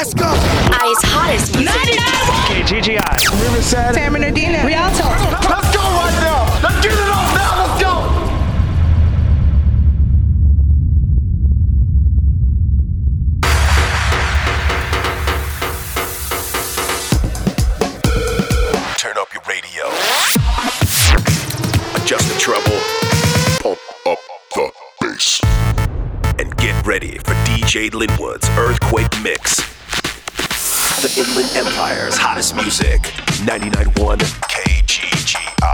Let's go. I's hottest music. KGGI. Riverside. San Bernardino. Rialto. Let's go right now. Let's get it off now. Let's go. Turn up your radio. Adjust the treble. Pump up the bass. And get ready for DJ Linwood's Earthquake Mix. The Inland Empire's hottest music. 99.1 KGGI.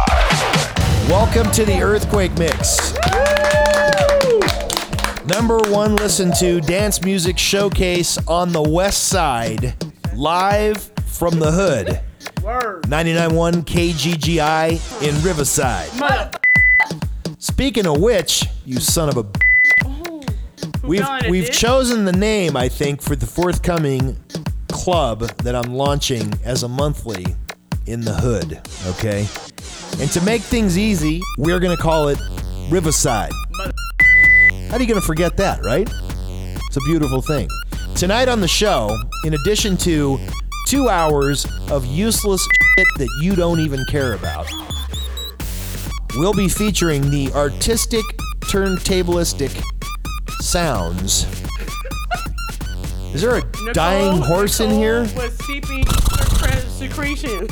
Welcome to the Earthquake Mix. Number one listen to dance music showcase on the west side, live from the hood. 99.1 KGGI in Riverside. Speaking of which, you son of a. We've, we've chosen the name, I think, for the forthcoming club that I'm launching as a monthly in the hood, okay? And to make things easy, we're gonna call it Riverside. How are you gonna forget that, right? It's a beautiful thing. Tonight on the show, in addition to two hours of useless shit that you don't even care about, we'll be featuring the artistic turntablistic sounds. Is there a dying horse in here? Was seeping secre- secretions.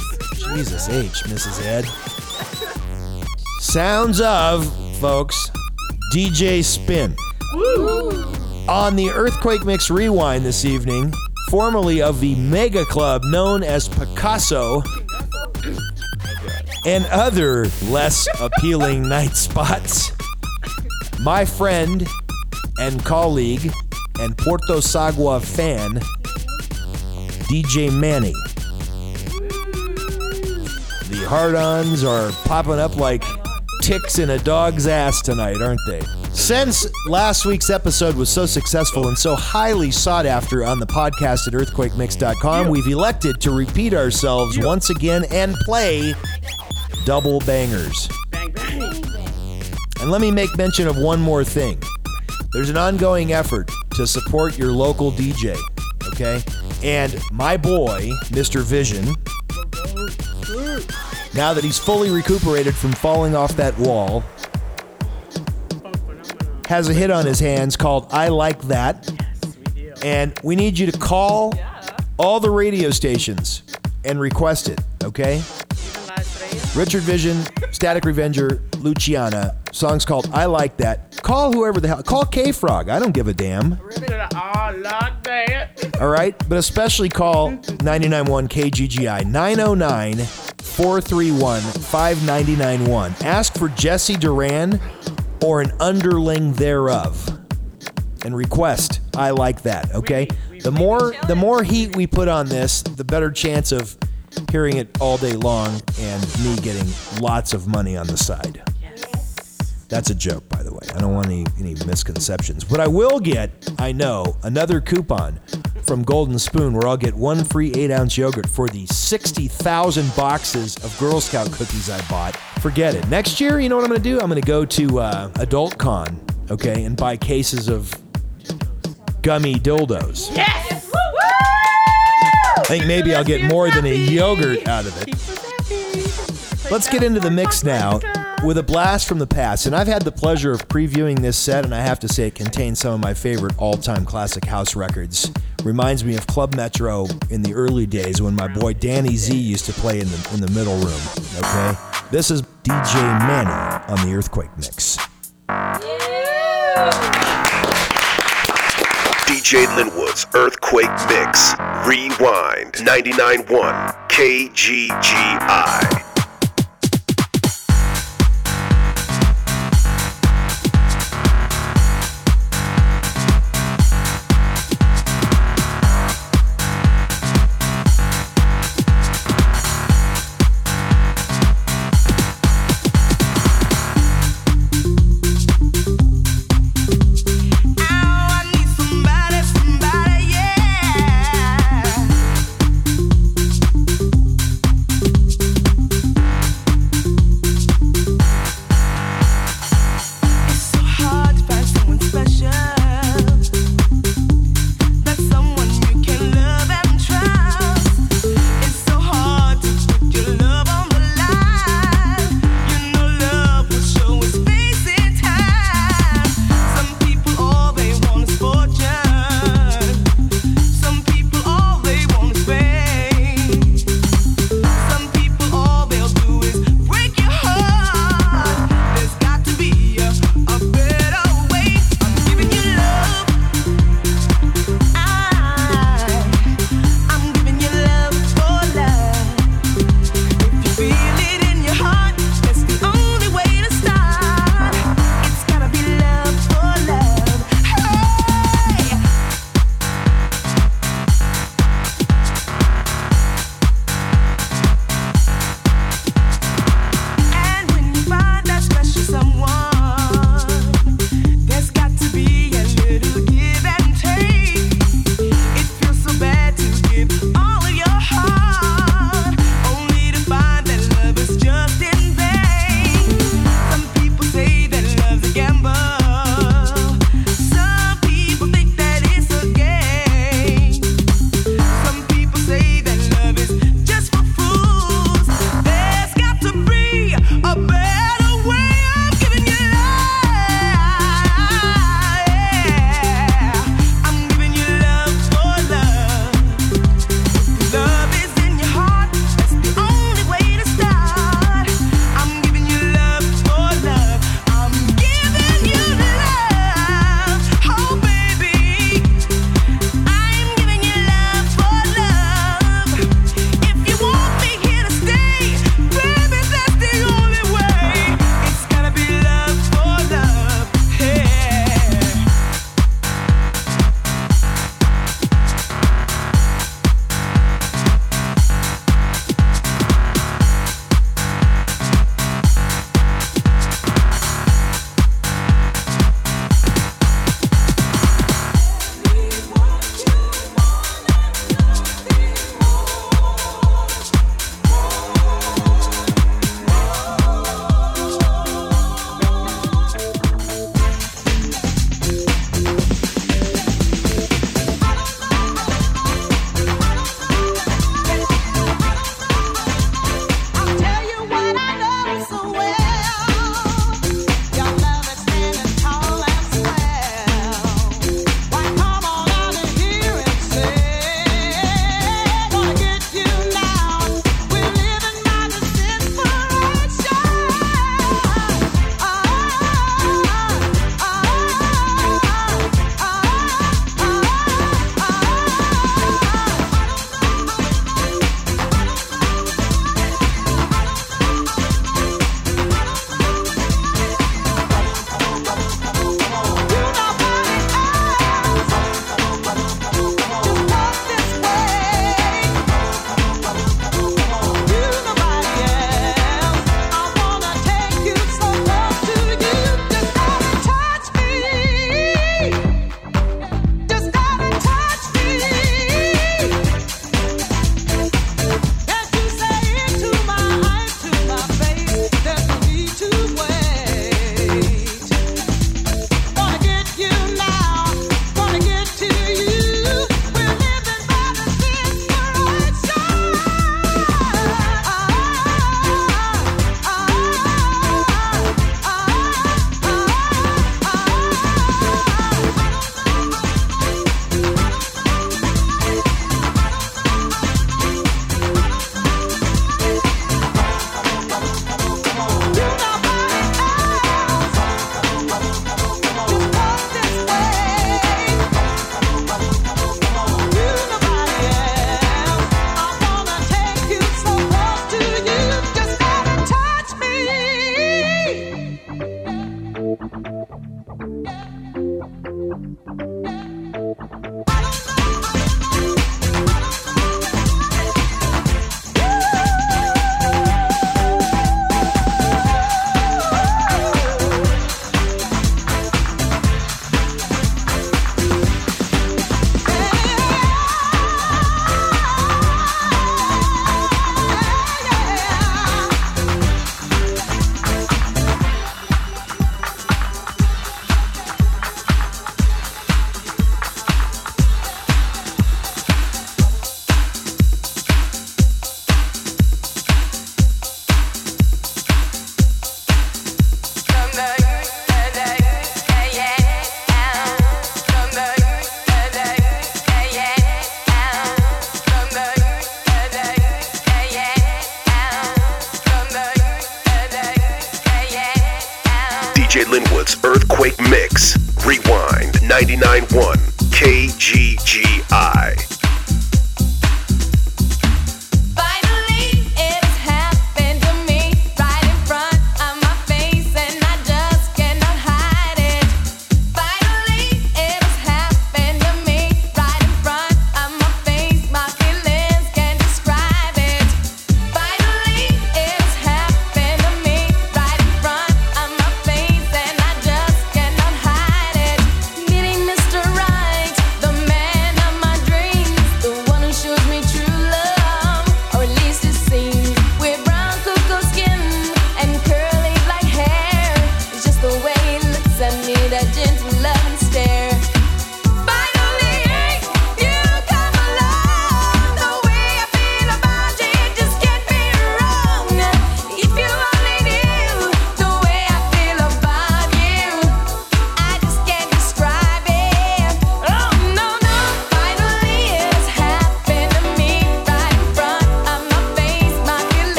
Jesus H, Mrs. Ed. Sounds of, folks, DJ Spin. On the Earthquake Mix Rewind this evening, formerly of the mega club known as Picasso, and other less appealing night spots, my friend and colleague and Porto Sagua fan, DJ Manny. The hard ons are popping up like ticks in a dog's ass tonight, aren't they? Since last week's episode was so successful and so highly sought after on the podcast at earthquakemix.com, we've elected to repeat ourselves once again and play double bangers. Bang, bang. And let me make mention of one more thing. There's an ongoing effort to support your local DJ, okay? And my boy, Mr. Vision, now that he's fully recuperated from falling off that wall, has a hit on his hands called I Like That. And we need you to call all the radio stations and request it, okay? Richard Vision, Static Revenger, Luciana. Song's called I Like That. Call whoever the hell. Call K Frog. I don't give a damn. All right? But especially call 991 KGGI 909 431 5991. Ask for Jesse Duran or an underling thereof. And request I like that, okay? The more the more heat we put on this, the better chance of hearing it all day long and me getting lots of money on the side. That's a joke, by the way. I don't want any, any misconceptions. But I will get, I know, another coupon from Golden Spoon where I'll get one free 8 ounce yogurt for the 60,000 boxes of Girl Scout cookies I bought. Forget it. Next year, you know what I'm going to do? I'm going to go to uh, Adult Con, okay, and buy cases of gummy dildos. Yes. I think maybe I'll get more than a yogurt out of it. Let's get into the mix now with a blast from the past. And I've had the pleasure of previewing this set, and I have to say it contains some of my favorite all time classic house records. Reminds me of Club Metro in the early days when my boy Danny Z used to play in the, in the middle room. Okay? This is DJ Manny on the Earthquake Mix. DJ Linwood's Earthquake Mix. Rewind 99.1 KGGI.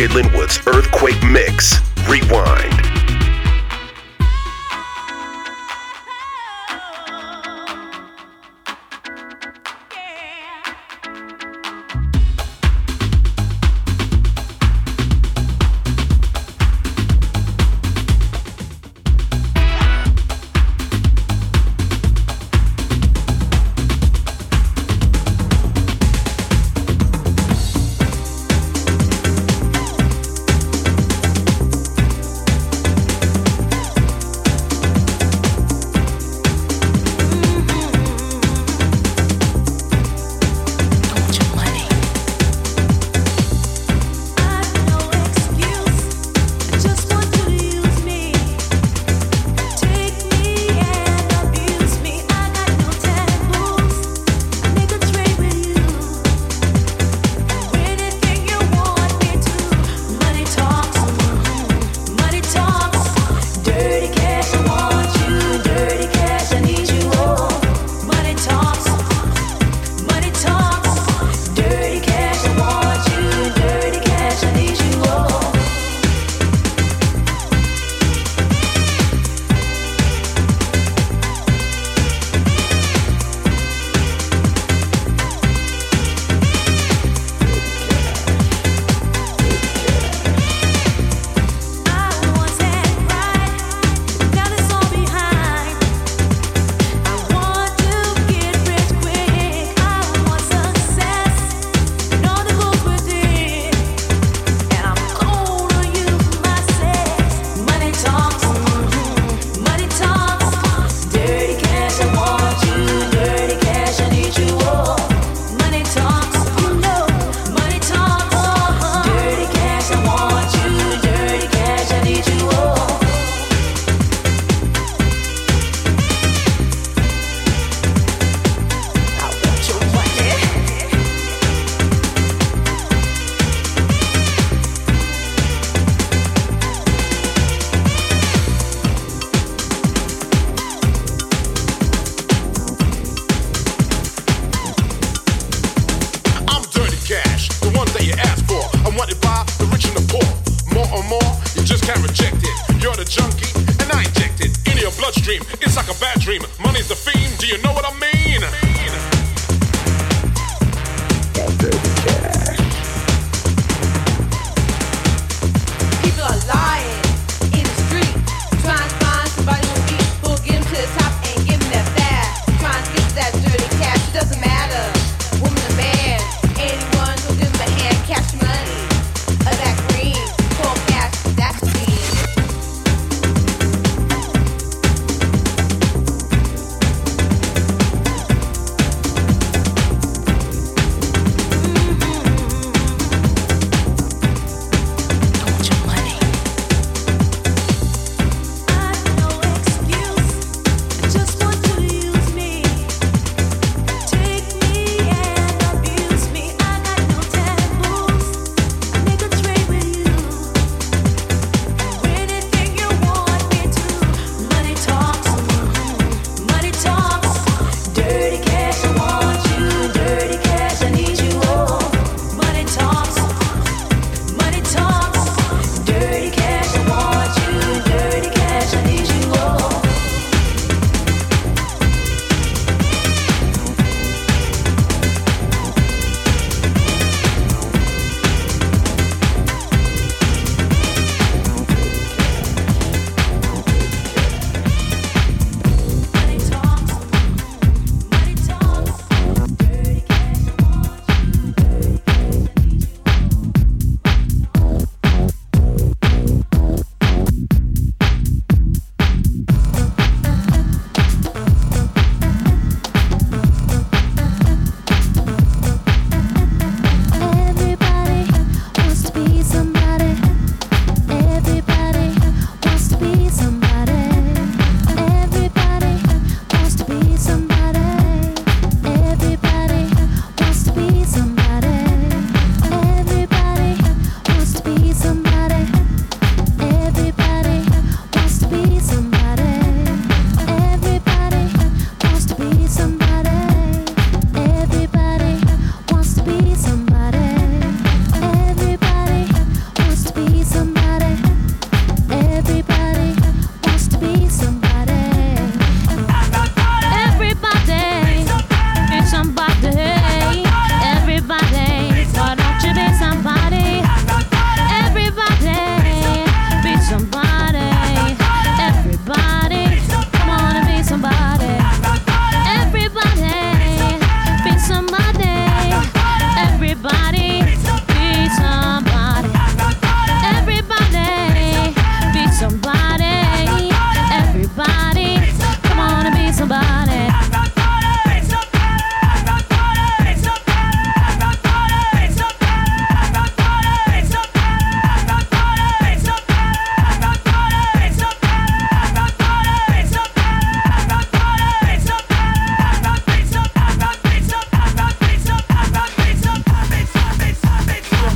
DJ Linwood's Earthquake Mix. Rewind.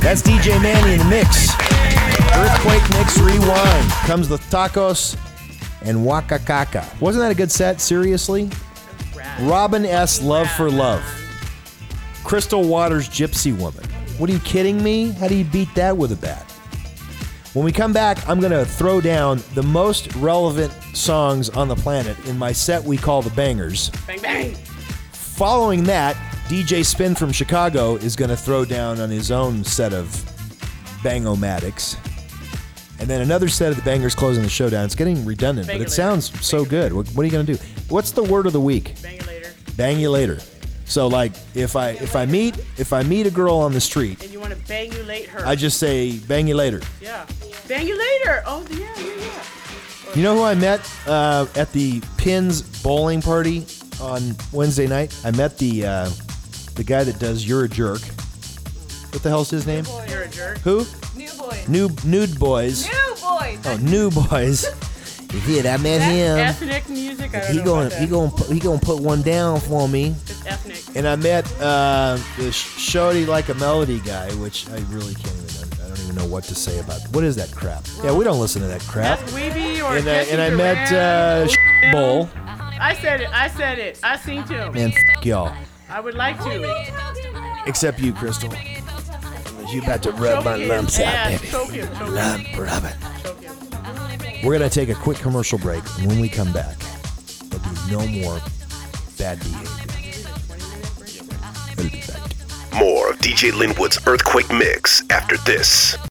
That's DJ Manny in the mix. Earthquake Mix Rewind comes with tacos and Waka wakakaka. Wasn't that a good set? Seriously? Robin S. Love for Love. Crystal Waters Gypsy Woman. What are you kidding me? How do you beat that with a bat? When we come back, I'm going to throw down the most relevant songs on the planet in my set we call the Bangers. Bang bang. Following that, DJ Spin from Chicago is going to throw down on his own set of Bangomatics. And then another set of the bangers closing the showdown. It's getting redundant, but Bang it it sounds so good. What, what are you going to do? What's the word of the week? Bang it later. Bang you later. So like if I if I meet if I meet a girl on the street, And you want to bang you late her. I just say bang you later. yeah. Bang you later. Oh yeah, yeah, yeah. You know who I met uh, at the Pins bowling party on Wednesday night? I met the uh, the guy that does You're a Jerk. What the hell's his name? You're a jerk. Who? New boys. New Nude Boys. New boys. Oh, New Boyz. Hear that man? Him. Ethnic music. I don't He know going about he that. going put, he going to put one down for me. It's ethnic. And I met uh, the Shorty Like a Melody guy, which I really can't even. I don't even know what to say about. What is that crap? Yeah, we don't listen to that crap. That's Weeby or And I, Jesse and I met Duran. uh, Bowl. I said it. I said it. I seen to him. Man, f- y'all. I would like to. Except you, Crystal. You about to rub Choke my his lumps out, baby. Choke him. Choke. Lump, rub it. We're gonna take a quick commercial break, and when we come back, there'll be no more bad behavior. We'll be back. More of DJ Linwood's Earthquake Mix after this.